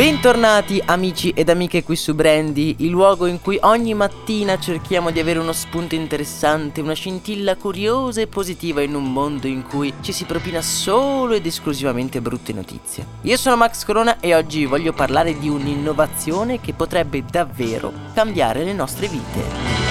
Bentornati amici ed amiche qui su Brandy, il luogo in cui ogni mattina cerchiamo di avere uno spunto interessante, una scintilla curiosa e positiva in un mondo in cui ci si propina solo ed esclusivamente brutte notizie. Io sono Max Corona e oggi voglio parlare di un'innovazione che potrebbe davvero cambiare le nostre vite.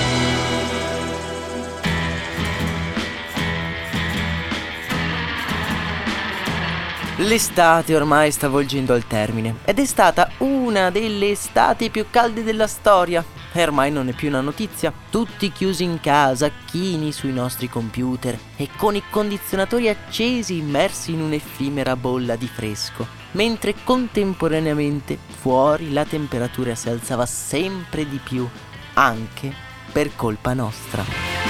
L'estate ormai sta volgendo al termine ed è stata una delle estati più calde della storia. E ormai non è più una notizia. Tutti chiusi in casa, chini sui nostri computer e con i condizionatori accesi immersi in un'effimera bolla di fresco. Mentre contemporaneamente fuori la temperatura si alzava sempre di più, anche per colpa nostra.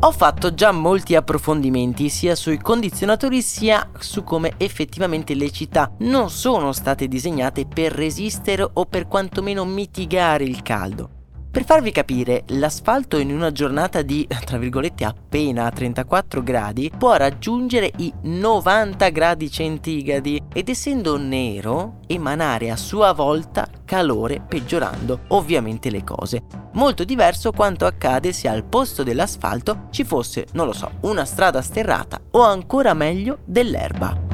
Ho fatto già molti approfondimenti sia sui condizionatori sia su come effettivamente le città non sono state disegnate per resistere o per quantomeno mitigare il caldo. Per farvi capire, l'asfalto in una giornata di, tra virgolette, appena 34 gradi può raggiungere i 90 gradi centigradi ed essendo nero emanare a sua volta calore peggiorando ovviamente le cose. Molto diverso quanto accade se al posto dell'asfalto ci fosse, non lo so, una strada sterrata o ancora meglio dell'erba.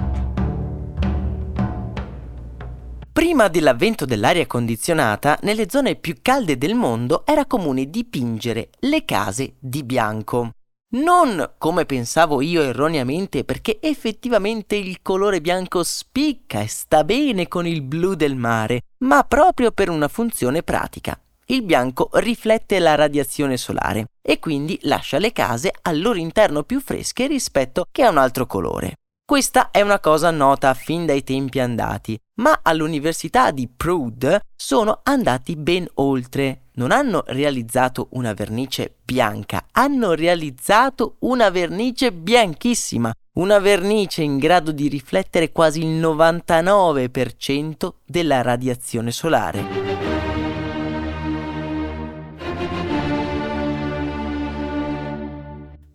Prima dell'avvento dell'aria condizionata, nelle zone più calde del mondo era comune dipingere le case di bianco. Non come pensavo io erroneamente, perché effettivamente il colore bianco spicca e sta bene con il blu del mare, ma proprio per una funzione pratica. Il bianco riflette la radiazione solare e quindi lascia le case al loro interno più fresche rispetto che a un altro colore. Questa è una cosa nota fin dai tempi andati, ma all'Università di Prude sono andati ben oltre. Non hanno realizzato una vernice bianca, hanno realizzato una vernice bianchissima, una vernice in grado di riflettere quasi il 99% della radiazione solare.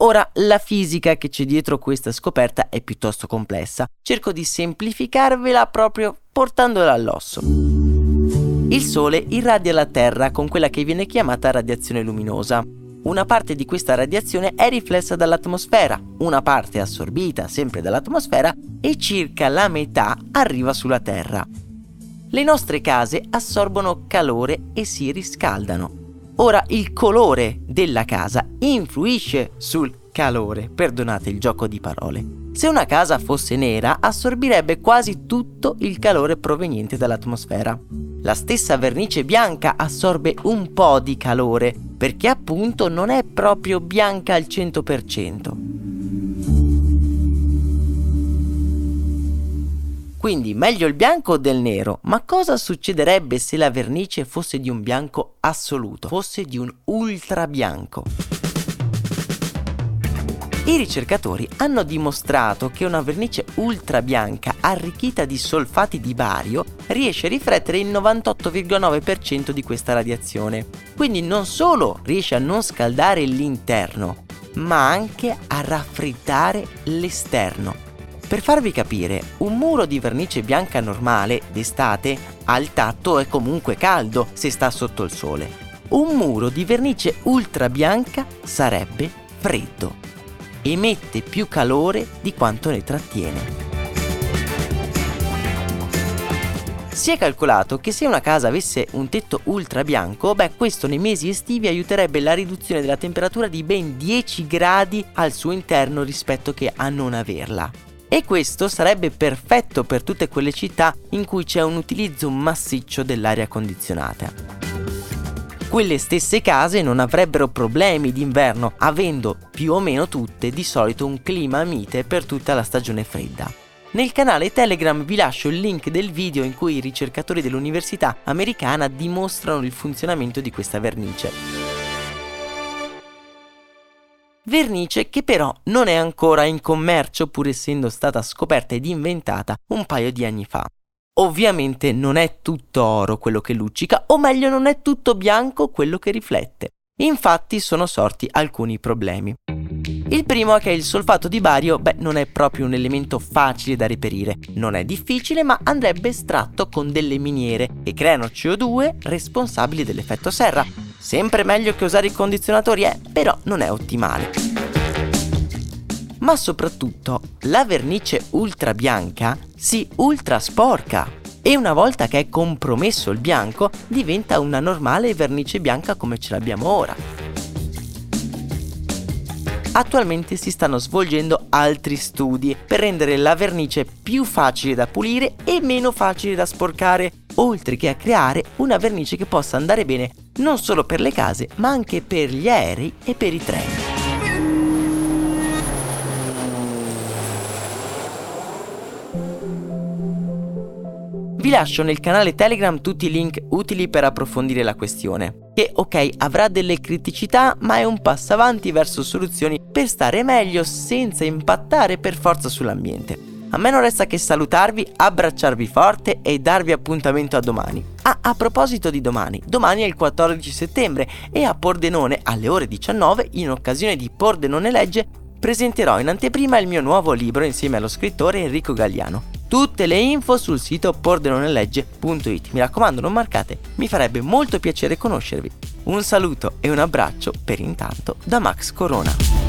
Ora, la fisica che c'è dietro questa scoperta è piuttosto complessa. Cerco di semplificarvela proprio portandola all'osso. Il Sole irradia la Terra con quella che viene chiamata radiazione luminosa. Una parte di questa radiazione è riflessa dall'atmosfera, una parte è assorbita sempre dall'atmosfera e circa la metà arriva sulla Terra. Le nostre case assorbono calore e si riscaldano. Ora il colore della casa influisce sul calore, perdonate il gioco di parole. Se una casa fosse nera, assorbirebbe quasi tutto il calore proveniente dall'atmosfera. La stessa vernice bianca assorbe un po' di calore, perché appunto non è proprio bianca al 100%. Quindi meglio il bianco del nero, ma cosa succederebbe se la vernice fosse di un bianco assoluto, fosse di un ultra bianco? I ricercatori hanno dimostrato che una vernice ultra bianca arricchita di solfati di bario riesce a riflettere il 98,9% di questa radiazione. Quindi non solo riesce a non scaldare l'interno, ma anche a raffreddare l'esterno. Per farvi capire, un muro di vernice bianca normale d'estate al tatto è comunque caldo se sta sotto il sole. Un muro di vernice ultra bianca sarebbe freddo. Emette più calore di quanto ne trattiene. Si è calcolato che se una casa avesse un tetto ultra bianco, beh, questo nei mesi estivi aiuterebbe la riduzione della temperatura di ben 10 gradi al suo interno rispetto che a non averla. E questo sarebbe perfetto per tutte quelle città in cui c'è un utilizzo massiccio dell'aria condizionata. Quelle stesse case non avrebbero problemi d'inverno, avendo più o meno tutte di solito un clima mite per tutta la stagione fredda. Nel canale Telegram vi lascio il link del video in cui i ricercatori dell'università americana dimostrano il funzionamento di questa vernice. Vernice che però non è ancora in commercio pur essendo stata scoperta ed inventata un paio di anni fa. Ovviamente non è tutto oro quello che luccica, o meglio non è tutto bianco quello che riflette. Infatti sono sorti alcuni problemi. Il primo è che il solfato di bario, beh, non è proprio un elemento facile da reperire. Non è difficile, ma andrebbe estratto con delle miniere che creano CO2 responsabili dell'effetto serra. Sempre meglio che usare i condizionatori, eh, però non è ottimale. Ma soprattutto, la vernice ultra bianca si ultra sporca e una volta che è compromesso il bianco diventa una normale vernice bianca come ce l'abbiamo ora. Attualmente si stanno svolgendo altri studi per rendere la vernice più facile da pulire e meno facile da sporcare, oltre che a creare una vernice che possa andare bene non solo per le case, ma anche per gli aerei e per i treni. Vi lascio nel canale Telegram tutti i link utili per approfondire la questione. Che ok, avrà delle criticità, ma è un passo avanti verso soluzioni per stare meglio senza impattare per forza sull'ambiente. A me non resta che salutarvi, abbracciarvi forte e darvi appuntamento a domani. Ah, a proposito di domani, domani è il 14 settembre e a Pordenone alle ore 19, in occasione di Pordenone Legge, presenterò in anteprima il mio nuovo libro insieme allo scrittore Enrico Galliano. Tutte le info sul sito pordenonellegge.it. Mi raccomando, non marcate, mi farebbe molto piacere conoscervi. Un saluto e un abbraccio per intanto da Max Corona.